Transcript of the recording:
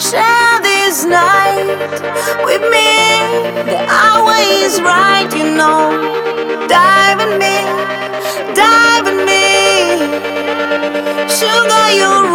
Share this night with me. The hour is right, you know. Dive in me, dive in me. Sugar, you're.